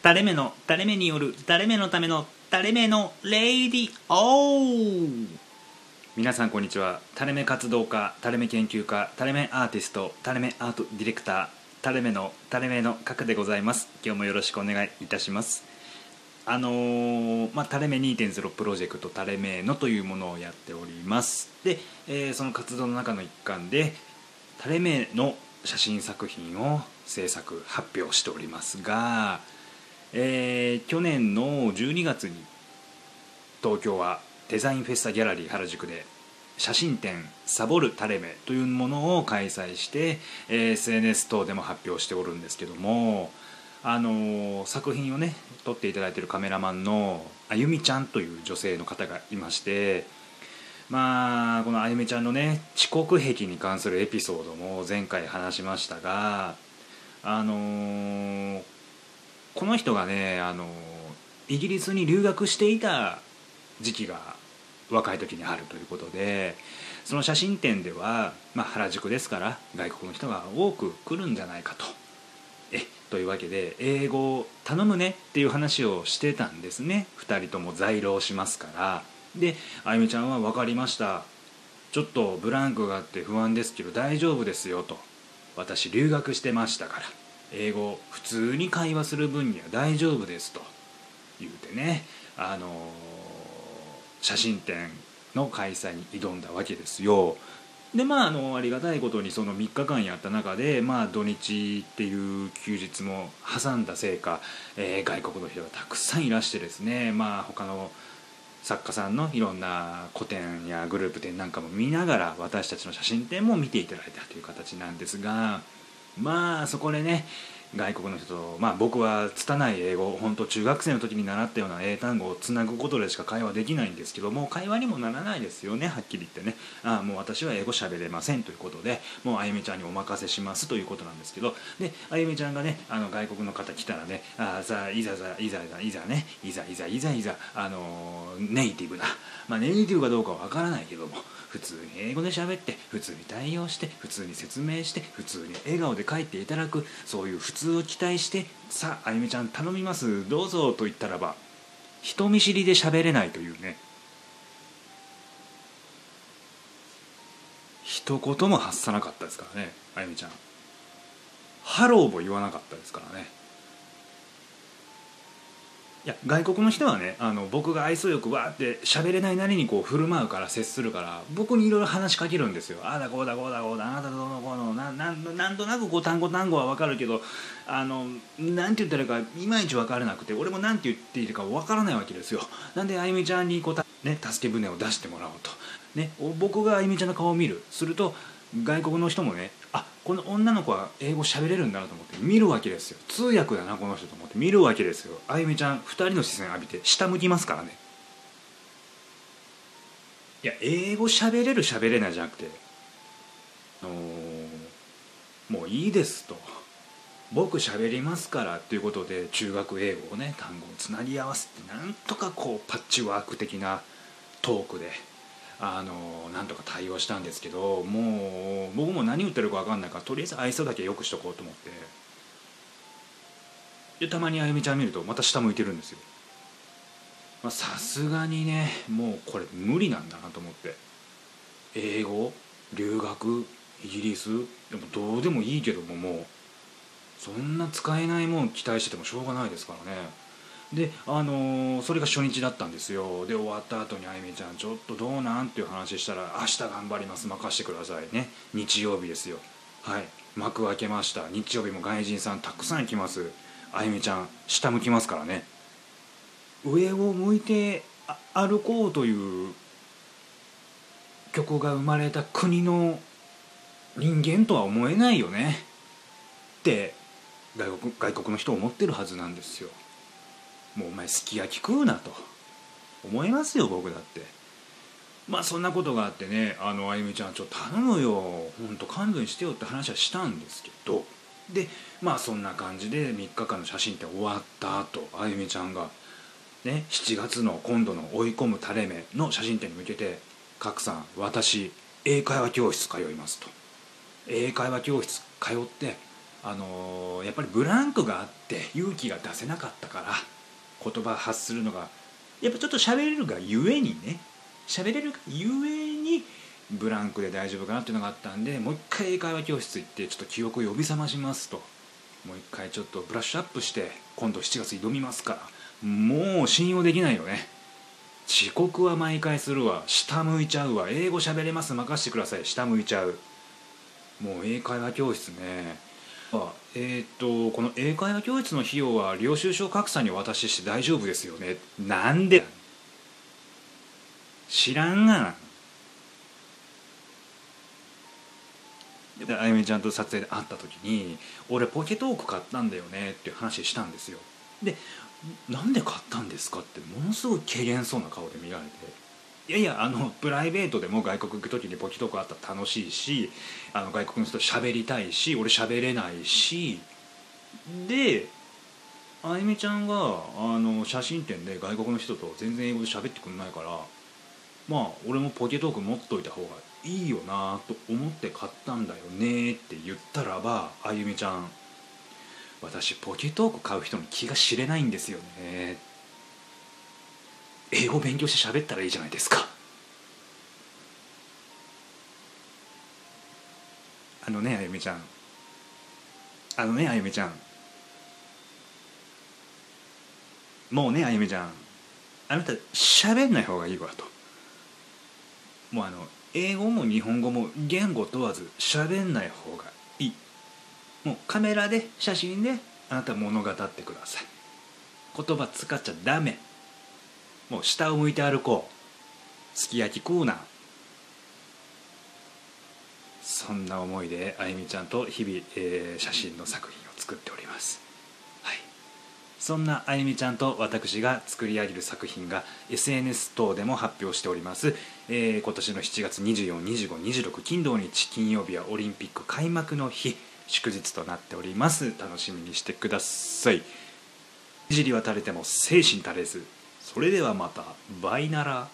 垂れ目の垂れ目による垂れ目のための垂れ目のレイディオ皆さんこんにちは。垂れ目活動家垂れ目研究家垂れ目アーティスト垂れ目アートディレクター垂れ目の垂れ目の角でございます。今日もよろしくお願いいたします。あのー、まあ、垂れ目2.0プロジェクト垂れ目のというものをやっております。で、えー、その活動の中の一環で垂れ目の写真作品を制作発表しておりますがえー、去年の12月に東京はデザインフェスタギャラリー原宿で写真展「サボるタレメ」というものを開催して、えー、SNS 等でも発表しておるんですけどもあのー、作品をね撮っていただいているカメラマンのあゆみちゃんという女性の方がいましてまあこのあゆみちゃんのね遅刻癖に関するエピソードも前回話しましたがあのーこの人がねあのイギリスに留学していた時期が若い時にあるということでその写真展では、まあ、原宿ですから外国の人が多く来るんじゃないかと。えというわけで英語を頼むねっていう話をしてたんですね。2人とも在労しますから。であゆみちゃんは「分かりました。ちょっとブランクがあって不安ですけど大丈夫ですよ」と「私留学してましたから」英語普通に会話する分には大丈夫ですと言うてねあの写真展の開催に挑んだわけですよ。でまああのありがたいことにその3日間やった中で、まあ、土日っていう休日も挟んだせいか、えー、外国の人がたくさんいらしてですねまあ他の作家さんのいろんな個展やグループ展なんかも見ながら私たちの写真展も見ていただいたという形なんですが。まあそこでね外国の人と、まあ、僕は拙い英語本当中学生の時に習ったような英単語をつなぐことでしか会話できないんですけども会話にもならないですよねはっきり言ってね。ああもう私は英語喋れませんということでもうあゆみちゃんにお任せしますということなんですけど。であゆみちゃんがねあの外国の方来たらねあさあいざざいざいざね。いざいざいざいざあのネイティブな、まあ、ネイティブかどうかは分からないけども普通に英語で喋って普通に対応して普通に説明して普通に笑顔で帰っていただくそういう普通を期待してさああゆみちゃん頼みますどうぞと言ったらば人見知りで喋れないというね。一言も発さなかったですからねあゆみちゃん。ハローも言わなかったですからね。いや外国の人はねあの僕が愛想よくわーって喋れないなりにこう振る舞うから接するから僕にいろいろ話しかけるんですよ。ああだこうだこうだこうだあなたどうのこうのなななんとなくこう単語単語は分かるけどあのなんて言ったらいいかいまいち分からなくて俺もなんて言っていいか分からないわけですよ。なんであゆみちゃんにこうね、助け舟を出してもらおうと、ね、僕があゆみちゃんの顔を見る。すると外国の人もねあこの女の子は英語喋れるんだなと思って見るわけですよ。通訳だなこの人と思って。見るわけですよ。あゆみちゃん2人の視線浴びて下向きますからね。いや英語喋れる喋れないじゃなくてもういいですと。僕喋りますからっていうことで中学英語をね単語をつなぎ合わせてなんとかこうパッチワーク的なトークであのなんとか対応したんですけどもう僕も何言ってるか分かんないからとりあえず愛想だけよくしとこうと思って。でたまにあゆみちゃん見るとまた下向いてるんですよ。さすがにねもうこれ無理なんだなと思って。英語？留学？イギリス？でもどうでもいいけどももう。そんな使えないもん期待しててもしょうがないですからね。であのー、それが初日だったんですよ。で終わった後にあゆみちゃんちょっとどうなん？っていう話したら明日頑張ります。任してくださいね。日曜日ですよ。はい。幕開けました。日曜日も外人さんたくさん来ます。あゆみちゃん下向きますからね。上を向いて歩こうという曲が生まれた国の人間とは思えないよね。って外国外国の人思ってるはずなんですよ。もうお前すき焼き食うなと。思いますよ僕だって。まあそんなことがあってねあのあゆみちゃんちょっと頼むよ。ほんと勘弁してよって話はしたんですけど。でまあそんな感じで3日間の写真展終わった後あゆみちゃんがね7月の今度の追い込む垂れ目の写真展に向けて「賀来さん私英会話教室通います」と。英会話教室通ってあのーやっぱりブランクがあって勇気が出せなかったから言葉発するのがやっぱちょっと喋れるがゆえにね喋れるがゆえにブランクで大丈夫かなっていうのがあったんでもう一回英会話教室行ってちょっと記憶を呼び覚ましますと。もう一回ちょっとブラッシュアップして今度7月挑みますから。もう信用できないよね。遅刻は毎回するわ。下向いちゃうわ。英語喋れます。任せてください。下向いちゃう。もう英会話教室ね。あえっ、とこの英会話教室の費用は領収書格差にお渡しして大丈夫ですよね。なんで？知らんがな。あゆみちゃんと撮影で会った時に「俺ポケトーク買ったんだよね」っていう話したんですよ。で「なんで買ったんですか?」ってものすごい軽減そうな顔で見られて。いやいやあのプライベートでも外国行く時にポケトークあったら楽しいしあの外国の人と喋りたいし俺喋れないしであゆみちゃんがあの写真展で外国の人と全然英語で喋ってくんないからまあ俺もポケトーク持っといた方がいいよなと思って買ったんだよねって言ったらばあゆみちゃん私ポケトーク買う人の気が知れないんですよねって英語勉強して喋ったらいいじゃないですか。あのねあゆみちゃん。あのねあゆみちゃん。もうねあゆみちゃん。あなた喋んない方がいいわと。もうあの英語も日本語も言語問わず喋んない方がいい。もうカメラで写真であなた物語ってください。言葉使っちゃダメ。もう下を向いて歩こう。すき焼き食うなそんな思いであゆみちゃんと日々、えー写真の作品を作っております。はい。そんなあゆみちゃんと私が作り上げる作品が SNS 等でも発表しております、えー今年の7月242526金土日金曜日はオリンピック開幕の日祝日となっております。楽しみにしてください。いじりは垂れても精神垂れずそれではまたバイナラ